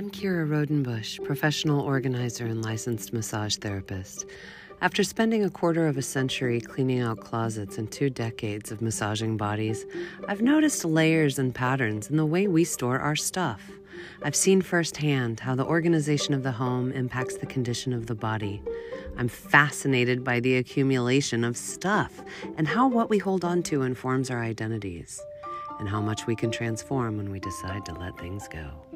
I'm Kira Rodenbush, professional organizer and licensed massage therapist. After spending a quarter of a century cleaning out closets and two decades of massaging bodies, I've noticed layers and patterns in the way we store our stuff. I've seen firsthand how the organization of the home impacts the condition of the body. I'm fascinated by the accumulation of stuff and how what we hold on to informs our identities, and how much we can transform when we decide to let things go.